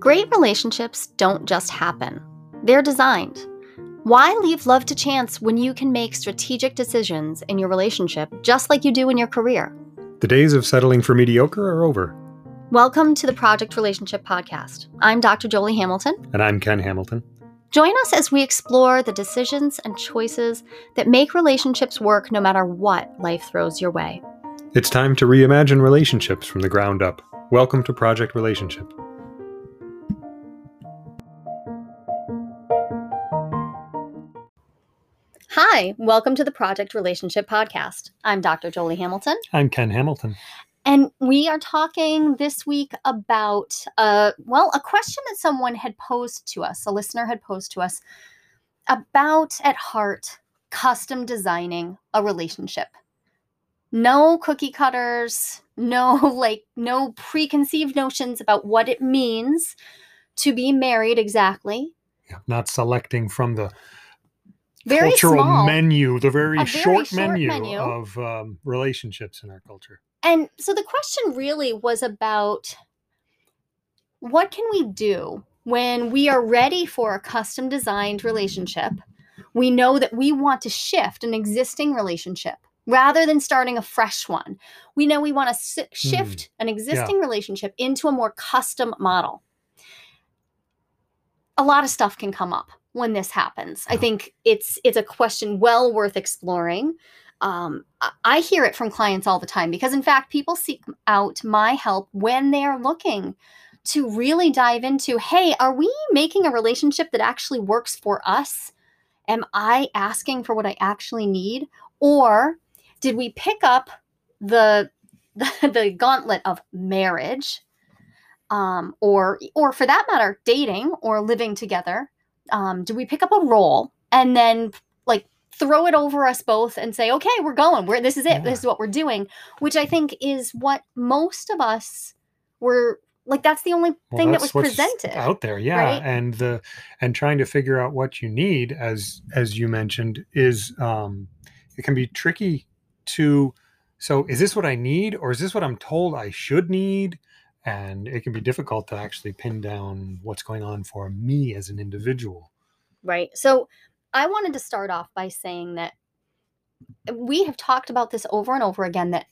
Great relationships don't just happen, they're designed. Why leave love to chance when you can make strategic decisions in your relationship just like you do in your career? The days of settling for mediocre are over. Welcome to the Project Relationship Podcast. I'm Dr. Jolie Hamilton. And I'm Ken Hamilton. Join us as we explore the decisions and choices that make relationships work no matter what life throws your way. It's time to reimagine relationships from the ground up. Welcome to Project Relationship. Hi, welcome to the Project Relationship Podcast. I'm Dr. Jolie Hamilton. I'm Ken Hamilton. And we are talking this week about, uh, well, a question that someone had posed to us, a listener had posed to us about, at heart, custom designing a relationship. No cookie cutters, no like, no preconceived notions about what it means to be married exactly. Yeah, not selecting from the Very cultural small. menu, the very, very short, short menu, menu. of um, relationships in our culture. And so the question really was about what can we do when we are ready for a custom designed relationship? We know that we want to shift an existing relationship rather than starting a fresh one. We know we want to si- shift an existing relationship into a more custom model. A lot of stuff can come up when this happens. I think it's it's a question well worth exploring um, I- I hear it from clients all the time because, in fact, people seek out my help when they are looking to really dive into hey, are we making a relationship that actually works for us? Am I asking for what I actually need? Or did we pick up the, the, the gauntlet of marriage? Um, or, or for that matter, dating or living together? Um, do we pick up a role and then like throw it over us both and say, okay, we're going. We're this is it. Yeah. This is what we're doing. Which I think is what most of us were like. That's the only Well, thing that was presented. out there, yeah, right? and the and trying to figure out what you need, as as you mentioned, is um, it can be tricky to. So, is this what I need, or is this what I'm told I should need? And it can be difficult to actually pin down what's going on for me as an individual. Right. So I wanted to start off by saying that we have talked about this over and over again that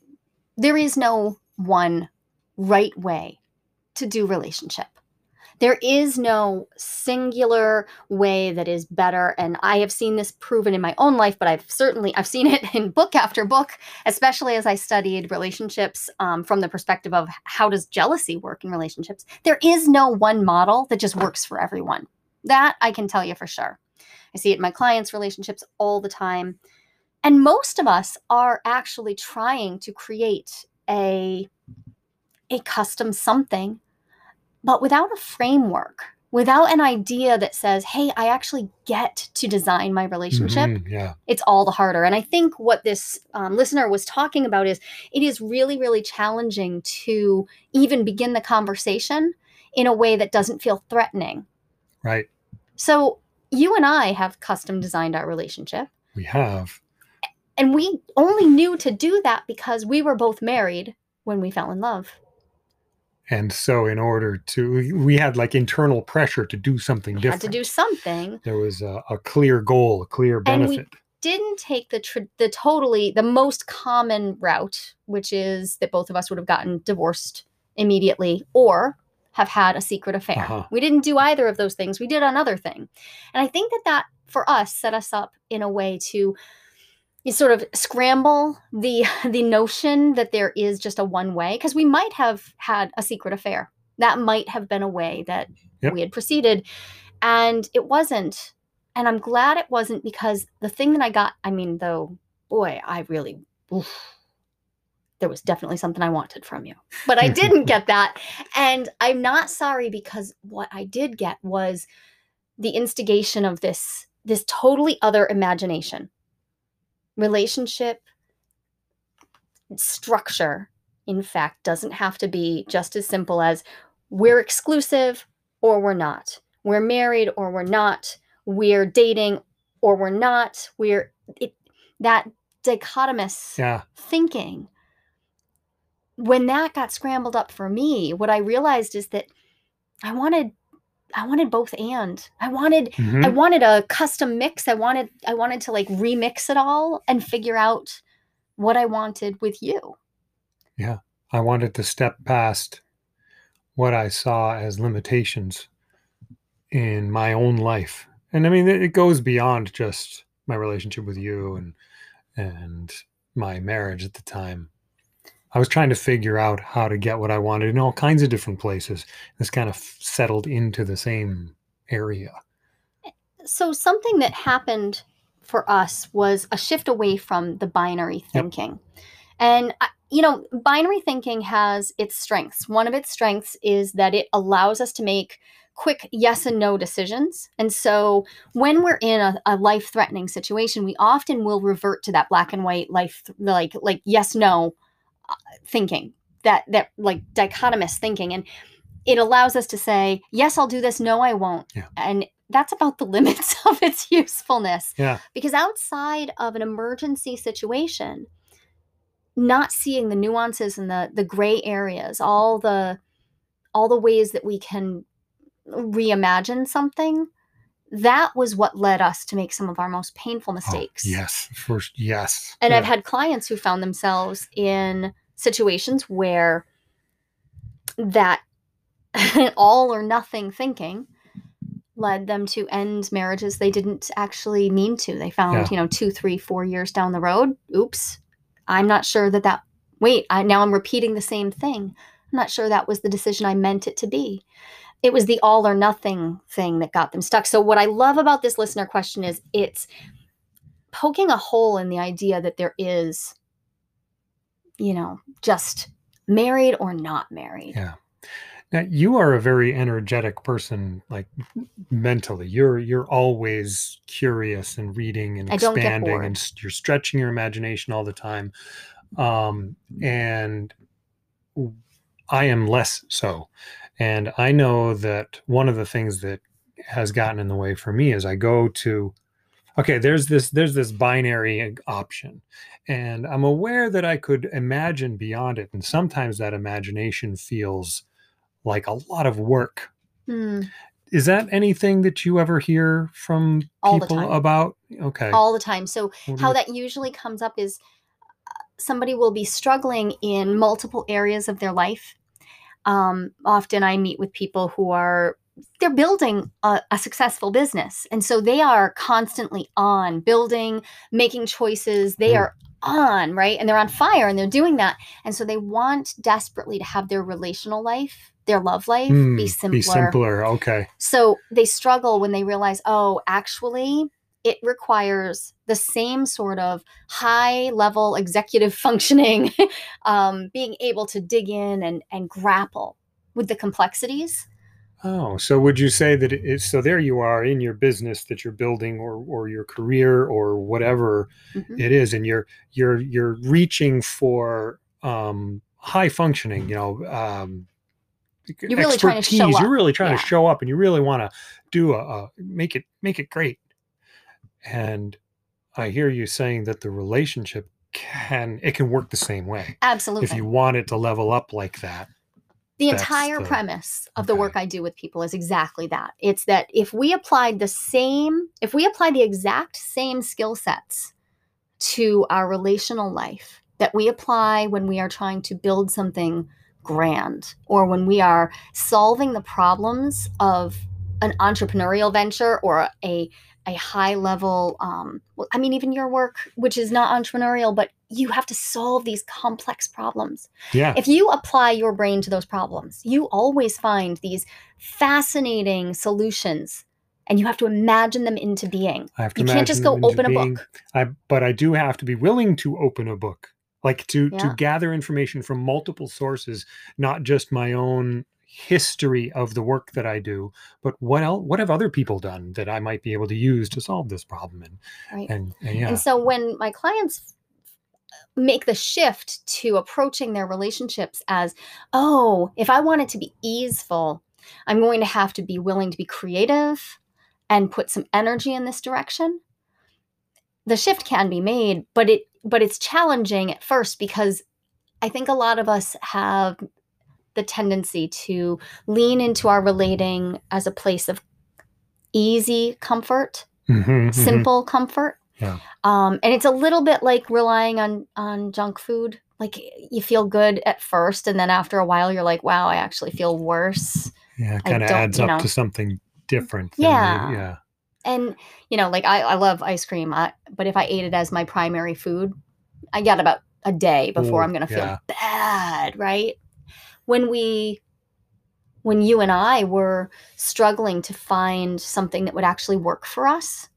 there is no one right way to do relationship. There is no singular way that is better and I have seen this proven in my own life but I've certainly I've seen it in book after book especially as I studied relationships um, from the perspective of how does jealousy work in relationships. There is no one model that just works for everyone. That I can tell you for sure. I see it in my clients' relationships all the time. And most of us are actually trying to create a, a custom something, but without a framework, without an idea that says, hey, I actually get to design my relationship Mhm, yeah, it's all the harder. And I think what this um, listener was talking about is it is really, really challenging to even begin the conversation in a way that doesn't feel threatening. right. So you and I have custom designed our relationship, We have. and we only knew to do that because we were both married when we fell in love. And so, in order to, we had like internal pressure to do something We different. had to do something. There was a, a clear goal, a clear benefit And we-. Didn't take the tr- the totally the most common route, which is that both of us would have gotten divorced immediately or have had a secret affair. Uh-huh. We didn't do either of those things. We did another thing. And I think that that for us set us up in a way to you sort of scramble the the notion that there is just a one way because we might have had a secret affair. That might have been a way that Yep. we had proceeded and it wasn't. And I'm glad it wasn't because the thing that I got, I mean, though, boy, I really oof, there was definitely something I wanted from you. But I didn't get that. And I'm not sorry because what I did get was the instigation of this this totally other imagination. Relationship structure in fact doesn't have to be just as simple as we're exclusive or we're not. We're married or we're not. We're dating or we're not. We're it, that dichotomous Yeah. thinking when that got scrambled up for me, what I realized is that I wanted I wanted both and. I wanted Mhm. I wanted a custom mix. I wanted I wanted to like remix it all and figure out what I wanted with you. Yeah. I wanted to step past what I saw as limitations in my own life. And I mean, it it goes beyond just my relationship with you and and my marriage at the time. I was trying to figure out how to get what I wanted in all kinds of different places. This kind of settled into the same area. Eh, so something that happened for us was a shift away from the binary thinking. And you know, binary thinking has its strengths. One of its strengths is that it allows us to make quick yes and no decisions. And so when we're in a, a life-threatening situation, we often will revert to that black and white life like like yes no thinking. That that like dichotomous thinking and it allows us to say, yes, I'll do this, no, I won't. Yeah. And that's about the limits of its usefulness. Yeah. Because outside of an emergency situation, not seeing the nuances and the the gray areas, all the all the ways that we can reimagine something, that was what led us to make some of our most painful Oh, mistakes. yes. First, yes. And I've had clients who found themselves in situations where that all or nothing thinking led them to end marriages they didn't actually mean to. They found, Yeah. you know, two, three, four years down the road, oops, I'm not sure that that, wait, I, now I'm repeating the same thing. I'm not sure that was the decision I meant it to be. It was the all or nothing thing that got them stuck. So, what I love about this listener question is it's poking a hole in the idea that there is, you know, just married or not married. Yeah. Now you are a very energetic person, like mentally. You're you're always curious and reading and I don't get expanding, and you're stretching your imagination all the time. Um, and I am less so, and I know that one of the things that has gotten in the way for me is I go to okay there's this there's this binary option and i'm aware that i could imagine beyond it and sometimes that imagination feels like a lot of work Hmm. is that anything that you ever hear from All people about okay All the time. So, What how that usually comes up is uh, somebody will be struggling in multiple areas of their life. Um, often I meet with people who are they're building a, a successful business. And so they are constantly on building making choices. They Hmm. are on right? And they're on fire and they're doing that. And so they want desperately to have their relational life their love life Hmm, be simpler. be simpler. Okay. So they struggle when they realize, oh, actually, it requires the same sort of high level executive functioning, um, being able to dig in and, and grapple with the complexities. Oh, so would you say that it so there you are in your business that you're building or or your career or whatever Mhm. it is and you're you're you're reaching for um high functioning, you know, um You're really trying to show expertise. up, You're really trying yeah. to show up and you really want to do a, a make it make it great. And I hear you saying that the relationship can it can work the same way. Absolutely. If you want it to level up like that. the entire the- premise of the work I do with people is exactly that. It's that if we applied the same, if we apply the exact same skill sets to our relational life that we apply when we are trying to build something grand or when we are solving the problems of an entrepreneurial venture or a a high level um well, i mean even your work which is not entrepreneurial but you have to solve these complex problems Yeah. if you apply your brain to those problems, you always find these fascinating solutions and you have to imagine them into being. I have to You can't just go open a book. I but I do have to be willing to open a book, like to to gather information from multiple sources, not just my own history of the work that I do, but what else? What have other people done that I might be able to use to solve this problem? And Right. and, and yeah, And so when my clients uh, make the shift to approaching their relationships as, oh, if I want it to be easeful, I'm going to have to be willing to be creative and put some energy in this direction. The shift can be made, but it but it's challenging at first because I think a lot of us have the tendency to lean into our relating as a place of easy comfort, Mhm, mhm. simple comfort. Yeah. Um, and it's a little bit like relying on on junk food. Like you feel good at first, and then after a while, you're like, "Wow, I actually feel worse." Yeah, kind of adds up know. to something different. than the- Yeah. yeah. And you know, like I, I love ice cream, I, but if I ate it as my primary food, I got about a day before Ooh, I'm going to feel yeah. bad, right? When we, when you and I were struggling to find something that would actually work for us,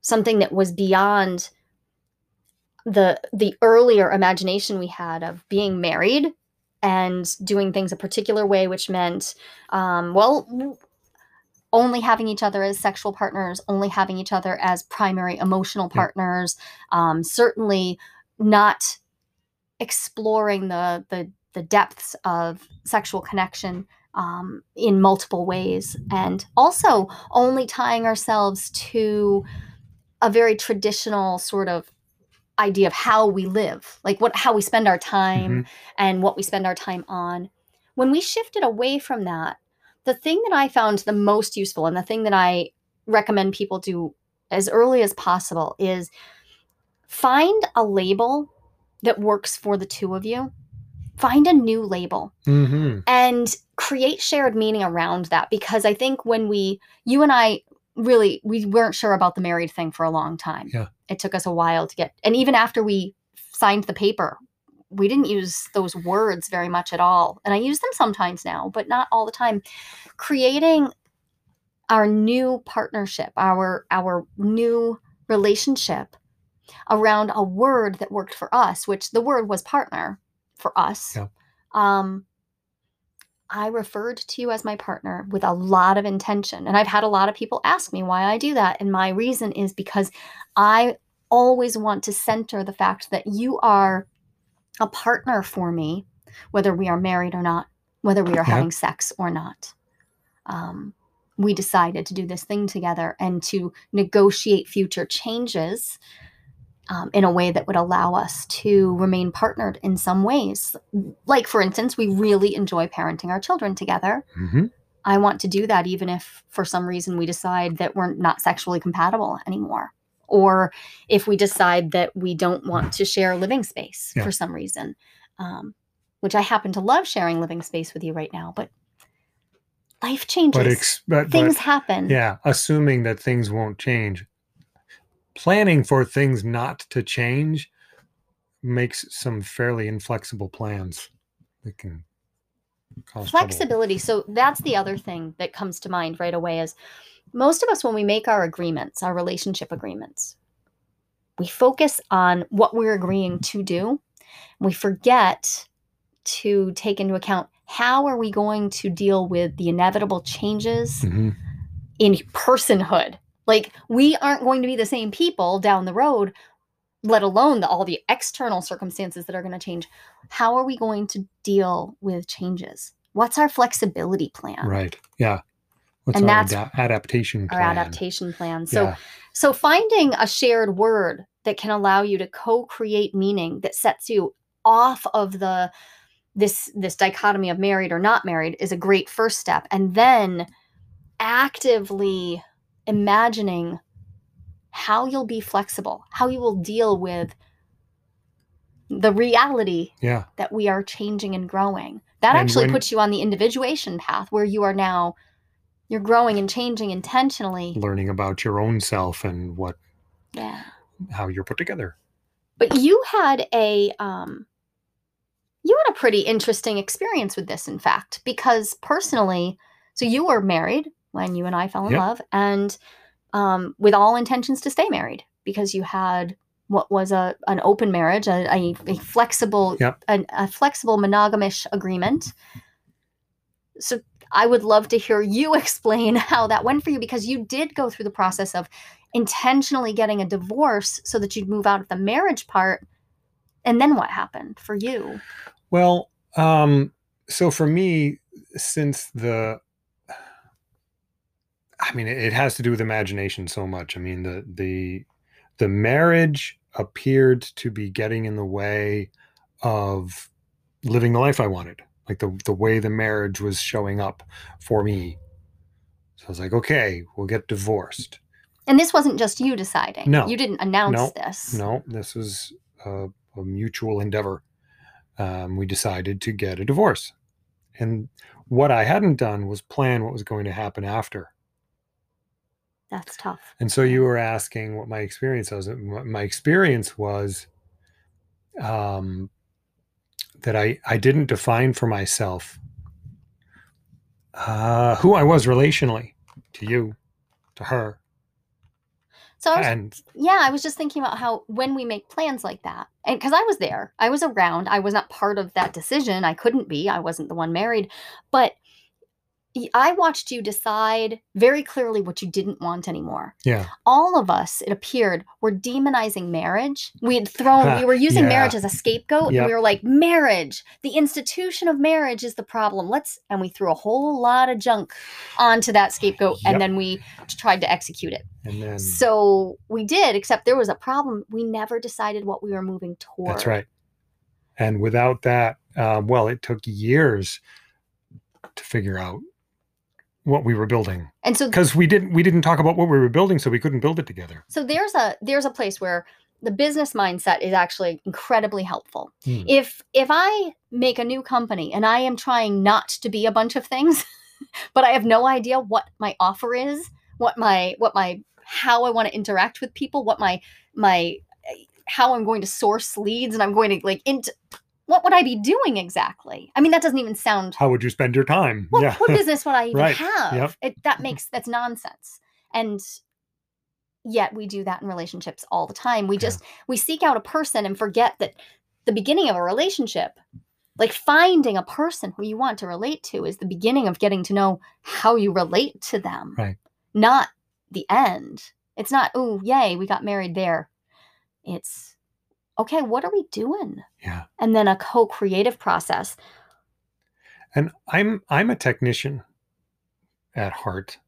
something that was beyond the the earlier imagination we had of being married and doing things a particular way, which meant, um, well, only having each other as sexual partners, only having each other as primary emotional partners, um, certainly not exploring the the the depths of sexual connection um, in multiple ways, and also only tying ourselves to a very traditional sort of idea of how we live, like what how we spend our time Mhm. and what we spend our time on. When we shifted away from that, the thing that I found the most useful and the thing that I recommend people do as early as possible is find a label that works for the two of you. Find a new label Mhm. and create shared meaning around that because I think when we, you and I really, we weren't sure about the married thing for a long time. Yeah. It took us a while to get, and even after we signed the paper, we didn't use those words very much at all. And I use them sometimes now, but not all the time. Creating our new partnership, our our new relationship around a word that worked for us, which the word was partner for us. Yeah. Um I referred to you as my partner with a lot of intention. And I've had a lot of people ask me why I do that. And my reason is because I always want to center the fact that you are a partner for me, whether we are married or not, whether we are Yeah. having sex or not. Um, we decided to do this thing together and to negotiate future changes um, in a way that would allow us to remain partnered in some ways. Like, for instance, we really enjoy parenting our children together. Mhm. I want to do that even if for some reason we decide that we're not sexually compatible anymore. Or if we decide that we don't want to share living space Yeah. for some reason, um, which I happen to love sharing living space with you right now, but life changes. But, ex- but, Things but happen. yeah, assuming that things won't change, planning for things not to change makes some fairly inflexible plans that can flexibility. So that's the other thing that comes to mind right away is most of us when we make our agreements our relationship agreements we focus on what we're agreeing to do. We forget to take into account how are we going to deal with the inevitable changes Mhm. in personhood like we aren't going to be the same people down the road let alone the, all the external circumstances that are going to change how are we going to deal with changes what's our flexibility plan Right. Yeah. What's And our that's ada- adaptation our plan? adaptation plan so yeah. so finding a shared word that can allow you to co-create meaning that sets you off of the this this dichotomy of married or not married is a great first step and then actively imagining how you'll be flexible how you will deal with the reality Yeah. that we are changing and growing that And actually when- puts you on the individuation path where you are now you're growing and changing intentionally Learning about your own self and what yeah how you're put together. But you had a um you had a pretty interesting experience with this in fact because personally so you were married when you and I fell in Yep. love and um with all intentions to stay married because you had what was a an open marriage a, a, a flexible Yep. an, a flexible monogamish agreement so I would love to hear you explain how that went for you because you did go through the process of intentionally getting a divorce so that you'd move out of the marriage part. And then what happened for you? Well, um, so for me, since the, I mean, it, has to do with imagination so much. I mean, the the the marriage appeared to be getting in the way of living the life I wanted. like the the way the marriage was showing up for me. So I was like, okay, we'll get divorced. And this wasn't just you deciding. No. You didn't announce No. this. No, this was a, a mutual endeavor. Um, we decided to get a divorce. And what I hadn't done was plan what was going to happen after. That's tough. And so you were asking what my experience was. My experience was um, that I, I didn't define for myself uh, who I was relationally to you, to her. So I was And yeah, I was just thinking about how when we make plans like that, and because I was there, I was around, I was not part of that decision. I couldn't be, I wasn't the one married, but I watched you decide very clearly what you didn't want anymore. yeah, All of us, it appeared, were demonizing marriage. We had thrown, we were using Yeah. marriage as a scapegoat. And we were like, marriage, the institution of marriage is the problem. Let's, and we threw a whole lot of junk onto that scapegoat Yep. and then we tried to execute it. and then So we did, except there was a problem. We never decided what we were moving toward. That's right. And without that, uh, well, it took years to figure out what we were building And so, because we didn't we didn't talk about what we were building, so we couldn't build it together. so there's a there's a place where the business mindset is actually incredibly helpful. Hmm. If if I make a new company and I am trying not to be a bunch of things, but I have no idea what my offer is, what my what my how I want to interact with people, what my my how I'm going to source leads and I'm going to like into what would I be doing exactly? I mean, that doesn't even sound How would you spend your time? what, yeah, what business would I even Right. have? Yep. It, that mm-hmm. makes that's nonsense. And yet we do that in relationships all the time. We just we seek out a person and forget that the beginning of a relationship, like finding a person who you want to relate to, is the beginning of getting to know how you relate to them. Right. Not the end. It's not, oh, yay, we got married there. It's okay, what are we doing? yeah. And then a co-creative process. And I'm I'm a technician at heart,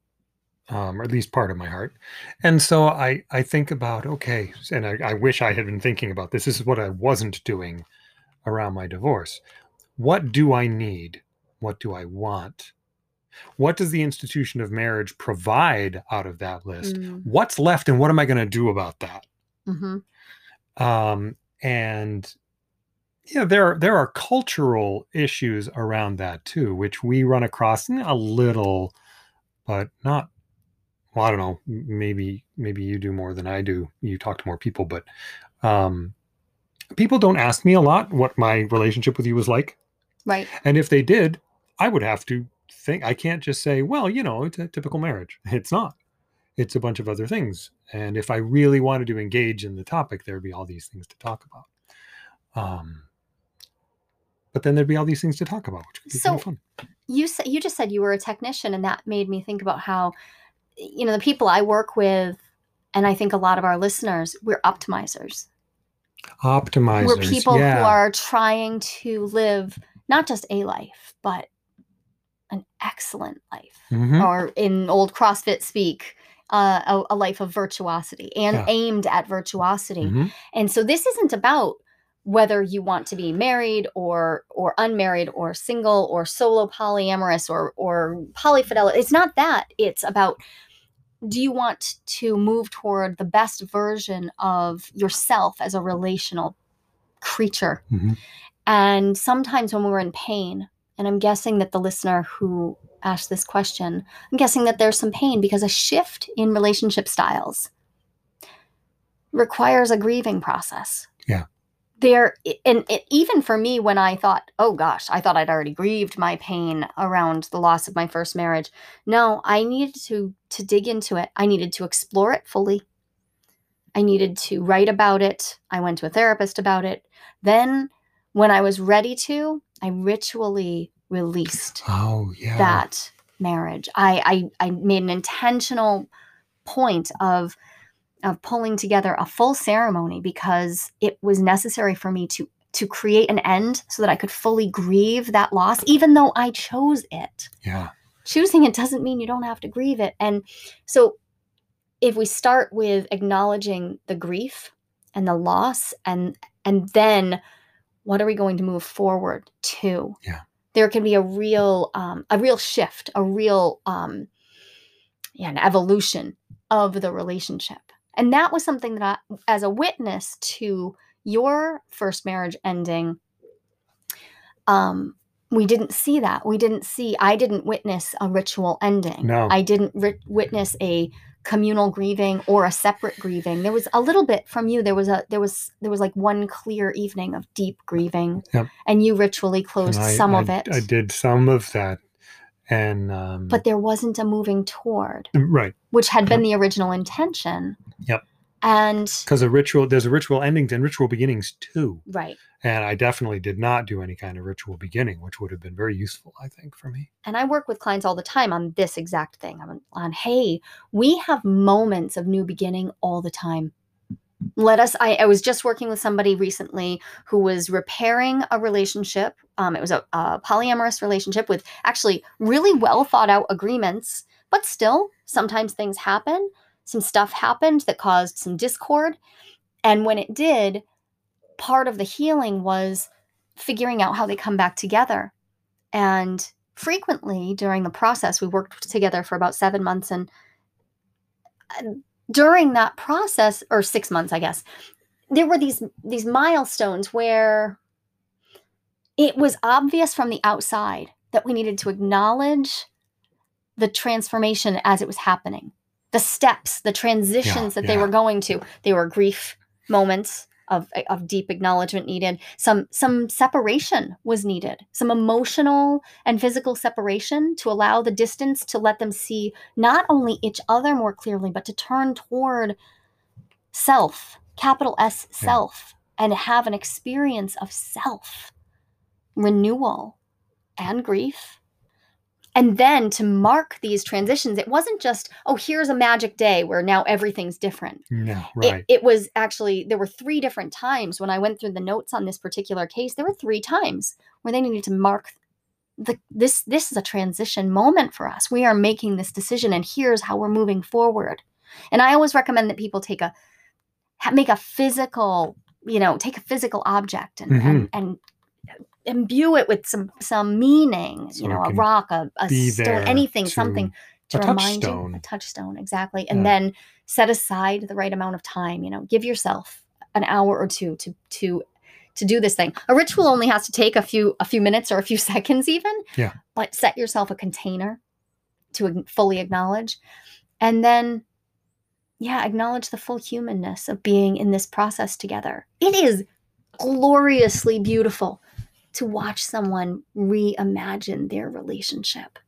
um, or at least part of my heart. And so I I think about okay, and I, I wish I had been thinking about this. This is what I wasn't doing around my divorce. What do I need? What do I want? What does the institution of marriage provide out of that list? Mm, What's left, and what am I going to do about that? mhm. Um, and yeah, there there are cultural issues around that too, which we run across a little, but not. Well, I don't know. Maybe maybe you do more than I do. You talk to more people, but um, people don't ask me a lot what my relationship with you was like, Right. and if they did, I would have to think. I can't just say, well, you know, it's a typical marriage. It's not. It's a bunch of other things. And if I really wanted to engage in the topic, there'd be all these things to talk about. Um, but then there'd be all these things to talk about, which would be kind of So- fun. you said you just said you were a technician and that made me think about how you know the people i work with and i think a lot of our listeners we're optimizers Optimizers. we're people yeah. who are trying to live not just a life but an excellent life Mhm. or in old crossfit speak uh, a, a life of virtuosity and Yeah. aimed at virtuosity Mhm. and so this isn't about whether you want to be married or or unmarried or single or solo polyamorous or or polyfidelity. It's not that. It's about do you want to move toward the best version of yourself as a relational creature? Mhm. And sometimes when we're in pain, and I'm guessing that the listener who asked this question, I'm guessing that there's some pain because a shift in relationship styles requires a grieving process. Yeah. There and it, even for me when I thought, "Oh gosh, I thought I'd already grieved my pain around the loss of my first marriage." No, I needed to to dig into it. I needed to explore it fully. I needed to write about it. I went to a therapist about it. Then when I was ready to, I ritually released Oh yeah. that marriage. I, I I made an intentional point of of pulling together a full ceremony because it was necessary for me to to create an end so that I could fully grieve that loss, even though I chose it. Yeah. Choosing it doesn't mean you don't have to grieve it. And so if we start with acknowledging the grief and the loss and and then what are we going to move forward to? Yeah. There can be a real um, a real shift a real um, yeah, an evolution of the relationship. And that was something that I, as a witness to your first marriage ending um we didn't see that. We didn't see i didn't witness a ritual ending. No. i didn't ri- witness a communal grieving or a separate grieving. There was a little bit from you. There was a there was there was like one clear evening of deep grieving. Yep. and you ritually closed I- some I- of it. I did some of that, and um, but there wasn't a moving toward. Right. Which had been the original intention. Yep. And because a ritual there's a ritual endings and ritual beginnings too, right and I definitely did not do any kind of ritual beginning, which would have been very useful, I think, for me. and I work with clients all the time on this exact thing. I'm on, hey, we have moments of new beginning all the time. Let us. I, I was just working with somebody recently who was repairing a relationship. Um, it was a, a polyamorous relationship with actually really well thought out agreements, but still, sometimes things happen. Some stuff happened that caused some discord. And when it did, part of the healing was figuring out how they come back together. And frequently during the process, we worked together for about seven months. And during that process, or six months, I guess, there were these these milestones where it was obvious from the outside that we needed to acknowledge the transformation as it was happening the steps the transitions that they were going to. They were grief moments of, of deep acknowledgement needed. Some some separation was needed. Some emotional and physical separation to allow the distance to let them see not only each other more clearly but to turn toward self capital s Yeah. self and have an experience of self renewal and grief and then to mark these transitions it wasn't just oh here's a magic day where now everything's different. No, it, right. it was actually there were three different times when i went through the notes on this particular case there were three times where they needed to mark the this this is a transition moment for us. We are making this decision and here's how we're moving forward. And i always recommend that people take a make a physical you know take a physical object and and, mm-hmm. and imbue it with some some meaning So you know a rock a, a stone anything something to remind you a touchstone exactly. And Yeah. then set aside the right amount of time you know give yourself an hour or two to to to do this thing. A ritual only has to take a few a few minutes or a few seconds even Yeah. but set yourself a container to fully acknowledge. And then yeah acknowledge the full humanness of being in this process together. It is gloriously beautiful to watch someone reimagine their relationship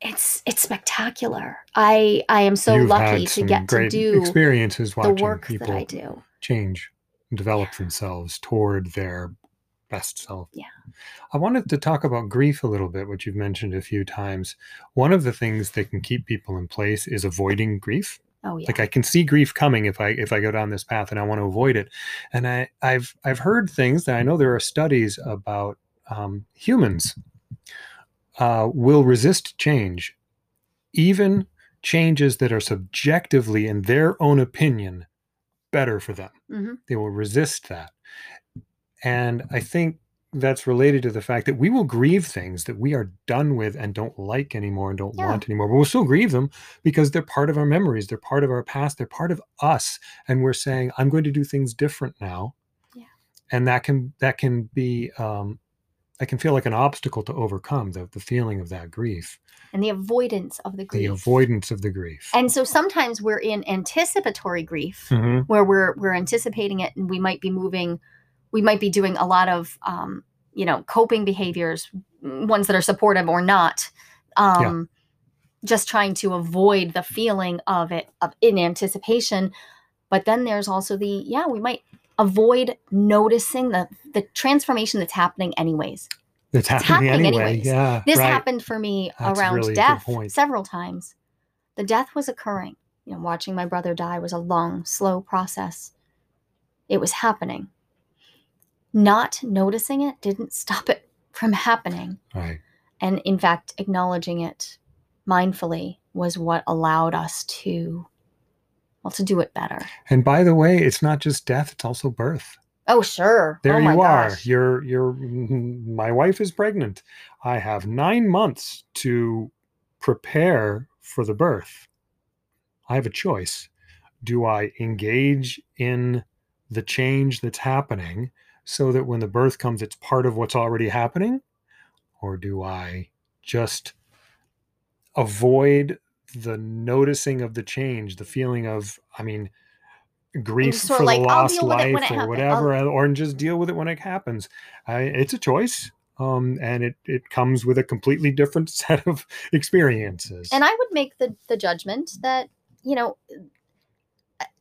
it's it's spectacular i i am so You've lucky to get to do experiences the watching work people that i do change and develop themselves toward their best self. Yeah. I wanted to talk about grief a little bit, which you've mentioned a few times. One of the things that can keep people in place is avoiding grief. Oh yeah. Like I can see grief coming if I if I go down this path and I want to avoid it. And I I've I've heard things that I know there are studies about um, humans uh, will resist change, even changes that are subjectively, in their own opinion, better for them. Hmm they will resist that. And i think that's related to the fact that we will grieve things that we are done with and don't like anymore and don't Yeah. want anymore but we'll still grieve them because they're part of our memories they're part of our past they're part of us and we're saying i'm going to do things different now Yeah. and that can that can be um that can feel like an obstacle to overcome the, the feeling of that grief and the avoidance of the grief the avoidance of the grief and so sometimes we're in anticipatory grief Mhm. where we're we're anticipating it and we might be moving we might be doing a lot of um, you know coping behaviors mm, ones that are supportive or not um, just trying to avoid the feeling of it of in anticipation. But then there's also the yeah we might avoid noticing the the transformation that's happening anyways. It's happening, happening anyway. anyways. yeah this right. happened for me That's around really death several times. The death was occurring. You know watching my brother die was a long slow process. It was happening not noticing it didn't stop it from happening right and in fact acknowledging it mindfully was what allowed us to well to do it better And by the way, it's not just death, it's also birth. Oh, sure. There oh, you are. gosh. You're you're my wife is pregnant. I have 9 months to prepare for the birth. I have a choice. Do I engage in the change that's happening so that when the birth comes it's part of what's already happening or do I just avoid the noticing of the change, the feeling of I mean grief for the like, lost deal with it when life or whatever, or just deal with it when it happens. I, it's a choice, um, and it it comes with a completely different set of experiences. And I would make the the judgment that you know,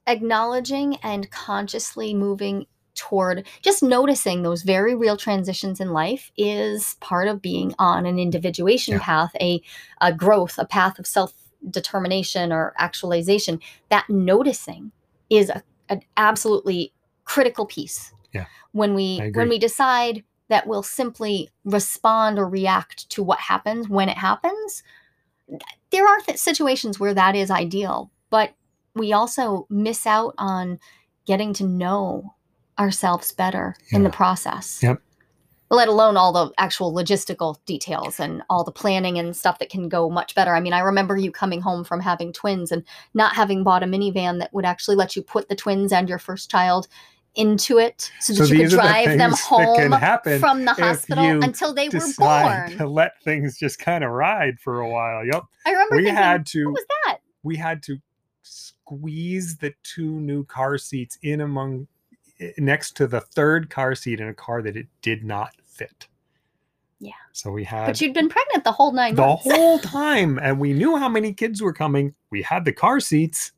acknowledging and consciously moving toward just noticing those very real transitions in life is part of being on an individuation Yeah. path, a, a growth, a path of self determination or actualization. That noticing is a, an absolutely critical piece. Yeah, When we when we decide that we'll simply respond or react to what happens when it happens, there are th- situations where that is ideal, but we also miss out on getting to know ourselves better in the process. Yep. Let alone all the actual logistical details and all the planning and stuff that can go much better. I mean, I remember you coming home from having twins and not having bought a minivan that would actually let you put the twins and your first child into it so that So you could are the drive them home from the hospital until they were born. to let things just kind of ride for a while. Yep, I remember we thinking, had to what was that? we had to squeeze the two new car seats in among next to the third car seat in a car that it did not fit. Yeah. So we had But you'd been pregnant the whole nine the months. whole time and we knew how many kids were coming. We had the car seats,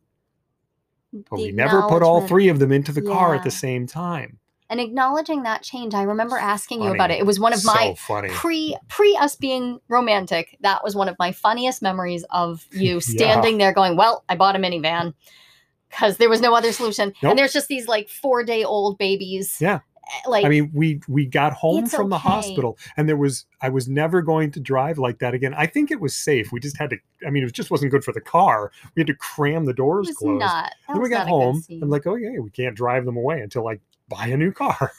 but The we never put all three of them into the car at the same time. and acknowledging that change i remember asking you about it it was one of my so funny. pre pre us being romantic that was one of my funniest memories of you Yeah. standing there going well i bought a minivan because there was no other solution Nope. and there's just these like four day old babies Yeah. eh, like I mean, we we got home from the hospital, and there was I was never going to drive like that again. I think it was safe. We just had to. I mean, it just wasn't good for the car. We had to cram the doors closed. not then we got home. I'm like, oh yeah, we can't drive them away until I buy a new car.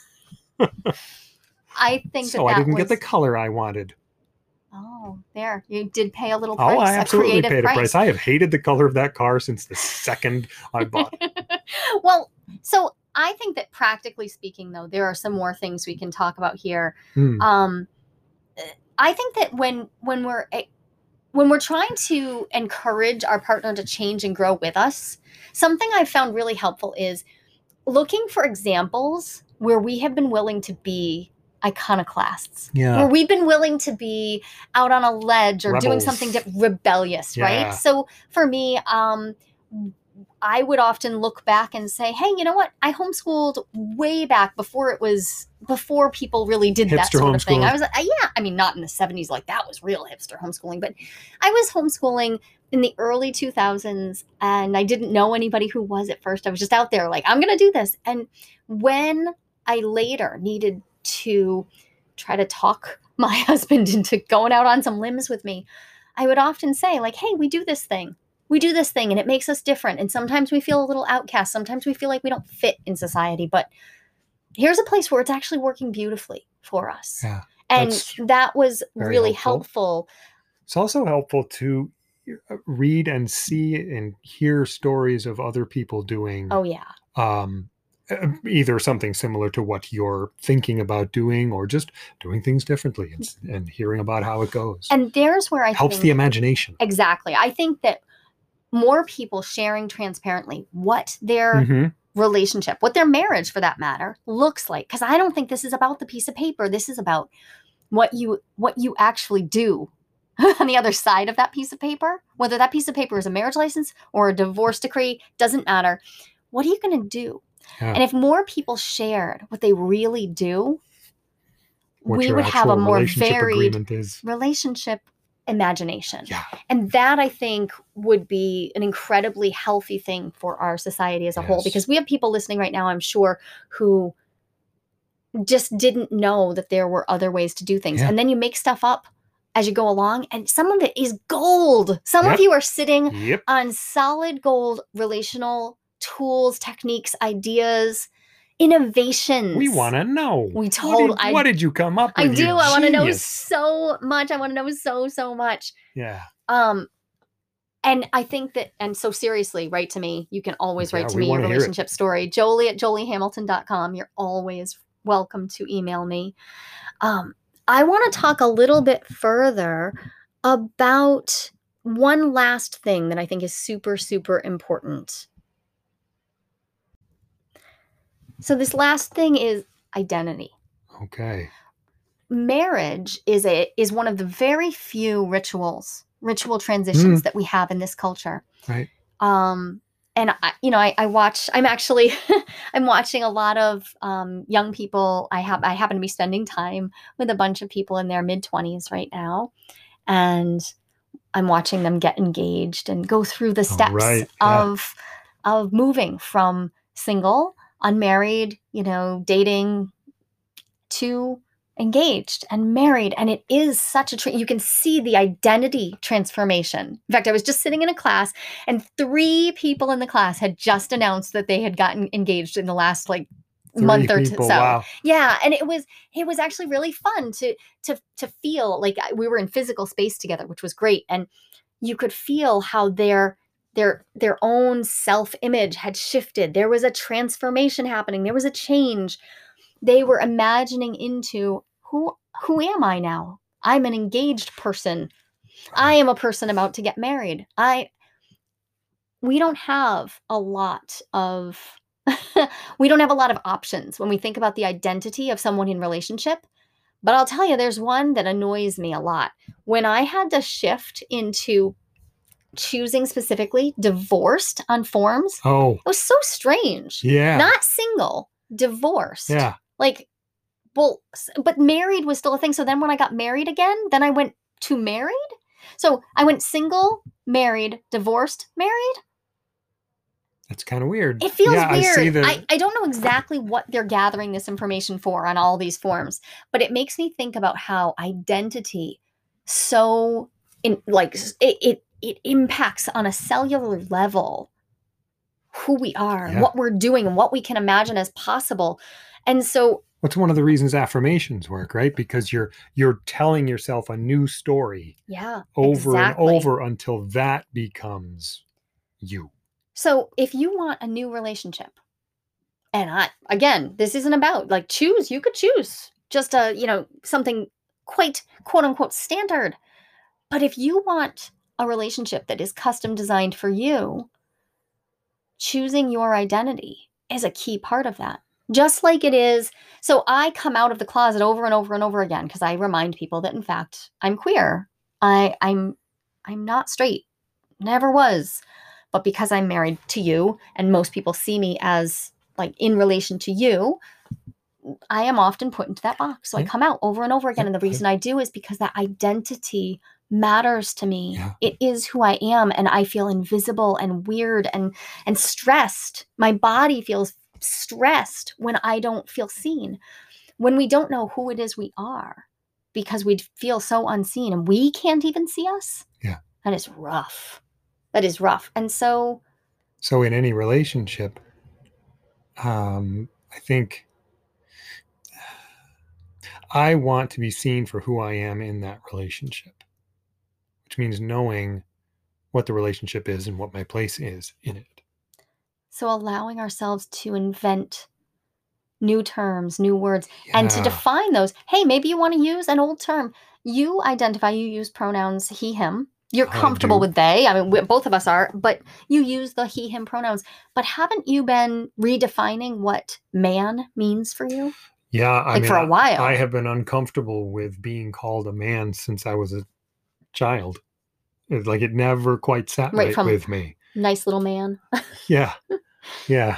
i think so that, I didn't was, get the color I wanted. Oh there you did pay a little price Oh, I absolutely creative paid a price. price. I have hated the color of that car since the second I bought it. well, so I think that practically speaking, though, there are some more things we can talk about here. Hmm. Um, I think that when when we're eh, when we're trying to encourage our partner to change and grow with us, something I've found really helpful is looking for examples where we have been willing to be iconoclasts Yeah. where we've been willing to be out on a ledge or doing something di- rebellious, Yeah. right? So for me, um, I would often look back and say, "Hey, you know what? I homeschooled way back before it was before people really did that sort of thing." I was, uh, yeah, I mean, not in the '70s, like that was real hipster homeschooling, but I was homeschooling in the early 2000s, and I didn't know anybody who was at first. I was just out there, like, I'm going to do this. And when I later needed to try to talk my husband into going out on some limbs with me, I would often say, like, hey, we do this thing. We do this thing and it makes us different. And sometimes we feel a little outcast. Sometimes we feel like we don't fit in society. But here's a place where it's actually working beautifully for us. Yeah, and that was really helpful. helpful. It's also helpful to uh, read and see and hear stories of other people doing Oh, yeah. um, either something similar to what you're thinking about doing or just doing things differently and, and hearing about how it goes. And there's where I helps think the imagination. exactly. I think that more people sharing transparently what their Mhm. relationship, what their marriage for that matter looks like because I don't think this is about the piece of paper. This is about what you what you actually do on the other side of that piece of paper. Whether that piece of paper is a marriage license or a divorce decree doesn't matter. What are you going to do? Yeah. And if more people shared what they really do, What we would have a more varied relationship imagination. Yeah. And that I think would be an incredibly healthy thing for our society as a whole because we have people listening right now, I'm sure, who just didn't know that there were other ways to do things. Yeah. And then you make stuff up as you go along, and some of it is gold. Some Yep. of you are sitting Yep. on solid gold relational tools, techniques, ideas. innovations. We want to know. We What told- did, I- what did you come up with? I you do. I want to know so much. I want to know so so much. Yeah. Um, and I think that, and so seriously, write to me. You can always Yeah, write to me your wanna hear it. relationship story. Jolie at joliehamilton.com. You're always welcome to email me. Um, I want to talk a little bit further about one last thing that I think is super, super important. So, this last thing is identity Okay. marriage is a is one of the very few rituals ritual transitions Mm. that we have in this culture Right. um and I, you know I, I watch i'm actually i'm watching a lot of um, young people i have i happen to be spending time with a bunch of people in their mid 20s right now and i'm watching them get engaged and go through the steps right, yeah. of of moving from single unmarried you know dating to engaged and married. And it is such a tra- you can see the identity transformation. In fact i was just sitting in a class and three people in the class had just announced that they had gotten engaged in the last like month or people, so Wow. yeah. And it was it was actually really fun to to to feel like uh, we were in physical space together which was great. And you could feel how their their their own self image had shifted. There was a transformation happening. There was a change. They were imagining into who who am i now? I'm an engaged person. I am a person about to get married. I we don't have a lot of we don't have a lot of options when we think about the identity of someone in relationship. But i'll tell you there's one that annoys me a lot. When i had to shift into choosing specifically divorced on forms Oh, it was so strange yeah. not single divorced yeah. like well but married was still a thing so then when i got married again then i went to married so i went single married divorced married That's kind of weird. it feels yeah, weird I the. I, I don't know exactly what they're gathering this information for on all these forms but it makes me think about how identity so in like it it, it impacts on a cellular level who we are Yeah. what we're doing and what we can imagine as possible and so What's one of the reasons affirmations work, right? Because you're you're telling yourself a new story yeah over exactly. and over until that becomes you. So if you want a new relationship, and I again, this isn't about like choose, you could choose just a, you know, something quite quote unquote standard. But if you want a relationship that is custom designed for you, choosing your identity is a key part of that. Just like it is. So I come out of the closet over and over and over again because I remind people that in fact I'm queer. I I'm I'm not straight. Never was but because I'm married to you and most people see me as like in relation to you, I am often put into that box. So I come out over and over again. And the reason I do is because that identity matters to me. Yeah. It is who I am. And I feel invisible and weird and and stressed. My body feels stressed when I don't feel seen. When we don't know who it is we are because we feel so unseen and we can't even see us. Yeah. That is rough. That is rough. And so So in any relationship, um, I think I want to be seen for who I am in that relationship, which means knowing what the relationship is and what my place is in it. So allowing ourselves to invent new terms, new words, and to define those. Hey, maybe you want to use an old term. You identify, you use pronouns he, him. You're I comfortable do. with they. I mean, we, both of us are, but you use the he, him pronouns. But haven't you been redefining what man means for you? Yeah, I Like mean, for a while. I have been uncomfortable with being called a man since I was a child. It- like it never quite sat Right right, with me. Nice little man. Yeah, yeah.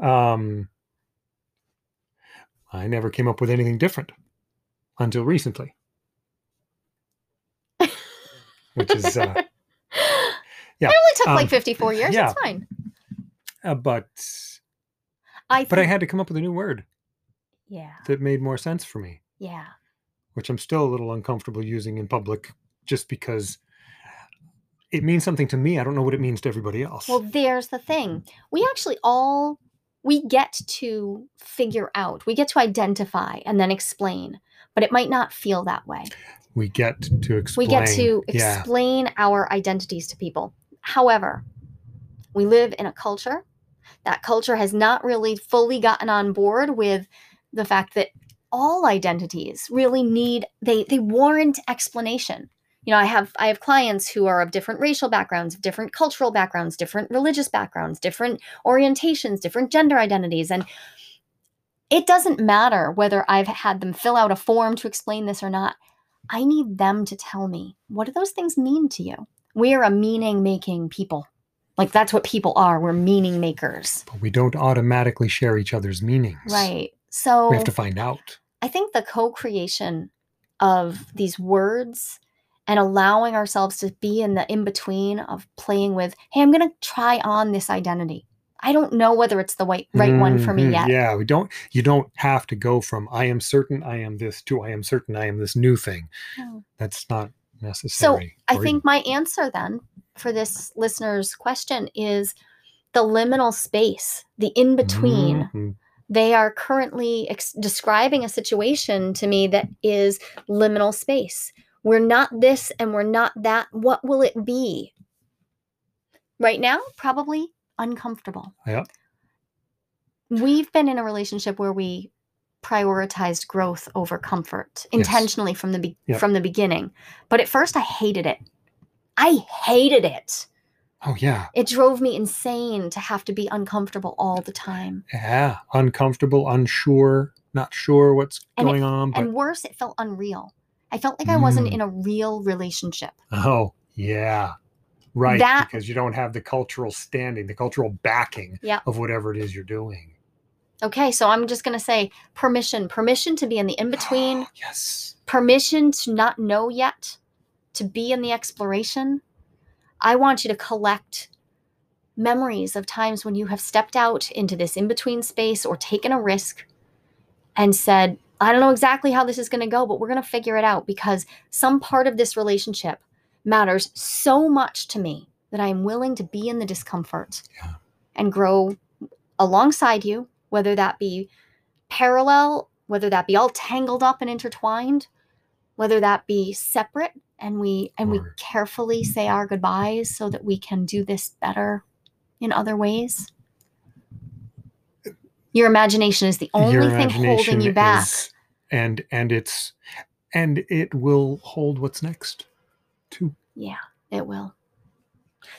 Um, I never came up with anything different until recently, which is, uh, Yeah, It only took um, like 54 years. yeah. It's fine. uh, but I but I had to come up with a new word yeah. that made more sense for me, Yeah. which I'm still a little uncomfortable using in public, just because it means something to me. I don't know what it means to everybody else. Well, there's the thing. We actually all we get to figure out, we get to identify and then explain, but it might not feel that way. We get to explain. We get to yeah. explain our identities to people. However, we live in a culture. That culture has not really fully gotten on board with the fact that all identities really need they they warrant explanation. You know, I have I have clients who are of different racial backgrounds, different cultural backgrounds, different religious backgrounds, different orientations, different gender identities and it doesn't matter whether I've had them fill out a form to explain this or not. I need them to tell me what do those things mean to you? We are a meaning making people. Like that's what people are. We're meaning makers. But we don't automatically share each other's meanings. Right. So We have to find out. I think the co creation of these words and allowing ourselves to be in the in between of playing with, hey, I'm going to try on this identity. I don't know whether it's the right, right one for me Mhm. yet. Yeah, we don't. You don't have to go from "I am certain I am this" to "I am certain I am this new thing." No. That's not necessary. So I or think my answer then for this listener's question is the liminal space, the in between. Mhm. They are currently ex- describing a situation to me that is liminal space. We're not this and we're not that. What will it be? Right now, probably uncomfortable. Yeah. We've been in a relationship where we prioritized growth over comfort Yes. intentionally from the be- Yep. from the beginning. But at first I hated it. I hated it. Oh yeah, It drove me insane to have to be uncomfortable all the time. yeah. Uncomfortable, unsure, not sure what's And it- going on. But And worse, it felt unreal. I felt like I wasn't Mm. in a real relationship. oh yeah, right. That- because you don't have the cultural standing, the cultural backing Yeah. of whatever it is you're doing. Okay, so I'm just going to say permission, permission to be in the in between, yes. permission to not know yet, to be in the exploration. I want you to collect memories of times when you have stepped out into this in between space or taken a risk and said, I don't know exactly how this is going to go, but we're going to figure it out because some part of this relationship matters so much to me that I am willing to be in the discomfort Yeah. and grow alongside you, whether that be parallel, whether that be all tangled up and intertwined, whether that be separate and we and we carefully say our goodbyes so that we can do this better in other ways. Your imagination is the only thing holding you back. is- and and it's and it will hold what's next too. Yeah, it will.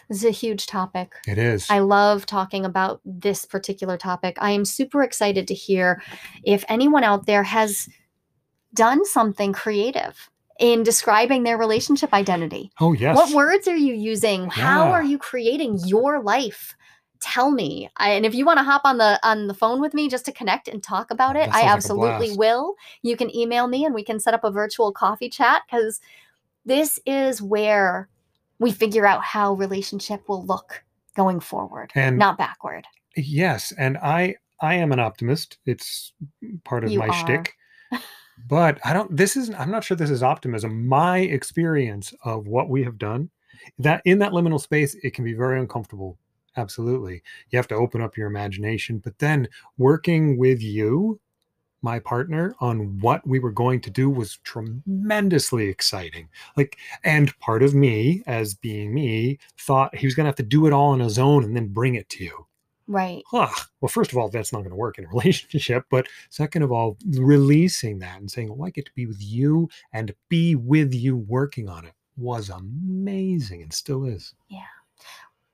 This is a huge topic. It is. I love talking about this particular topic. I am super excited to hear if anyone out there has done something creative in describing their relationship identity. oh yes. What words are you using? How are you creating your life? Tell me. I, and if you want to hop on the on the phone with me just to connect and talk about it, I absolutely blast. will. You can email me and we can set up a virtual coffee chat cuz this is where we figure out how relationship will look going forward, And- not backward. Yes, and I I am an optimist. It's part of You my are. shtick. But I don't. This is. I'm not sure this is optimism. My experience of what we have done, that in that liminal space, it can be very uncomfortable. Absolutely, you have to open up your imagination. But then working with you, my partner, on what we were going to do was tremendously exciting. Like, and part of me, as being me, thought he was going to have to do it all on his own and then bring it to you Right. huh, well, first of all, that's not going to work in a relationship. But second of all, releasing that and saying, oh, I get to be with you and be with you working on it was amazing and still is.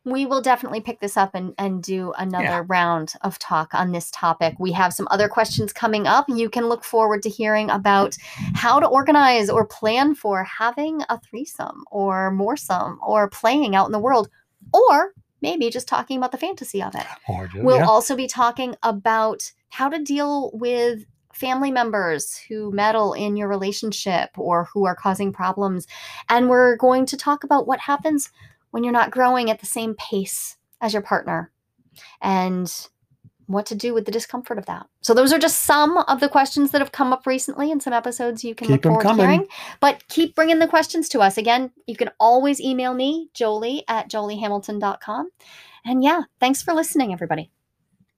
We will definitely pick this up and, and do another round of talk on this topic. We have some other questions coming up. You can look forward to hearing about how to organize or plan for having a threesome or moresome or playing out in the world, or maybe just talking about the fantasy of it. Just, We'll yeah. also be talking about how to deal with family members who meddle in your relationship or who are causing problems. And we're going to talk about what happens when you're not growing at the same pace as your partner and what to do with the discomfort of that. So those are just some of the questions that have come up recently in some episodes you can Keep look forward to coming. hearing. But keep bringing the questions to us. Again, you can always email me, Jolie at joliehamilton.com. And yeah, thanks for listening, everybody.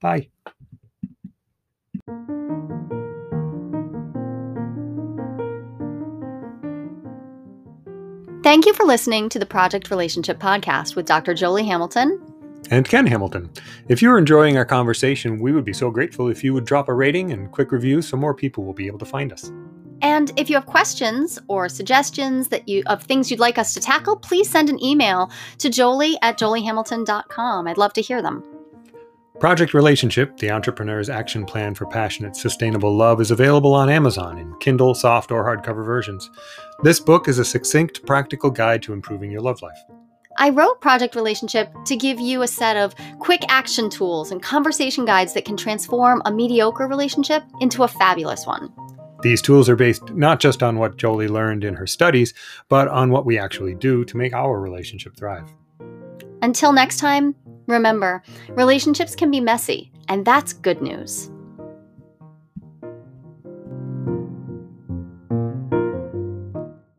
Bye. Thank you for listening to the Project Relationship Podcast with Dr. Jolie Hamilton and Ken Hamilton. If you're enjoying our conversation, we would be so grateful if you would drop a rating and quick review so more people will be able to find us. And if you have questions or suggestions that you of things you'd like us to tackle, please send an email to jolie at joliehamilton.com. I'd love to hear them. Project Relationship, the entrepreneur's action plan for passionate, sustainable love, is available on Amazon in Kindle, soft, or hardcover versions. This book is a succinct, practical guide to improving your love life. I wrote Project Relationship to give you a set of quick action tools and conversation guides that can transform a mediocre relationship into a fabulous one. These tools are based not just on what Jolie learned in her studies, but on what we actually do to make our relationship thrive. Until next time, remember relationships can be messy, and that's good news.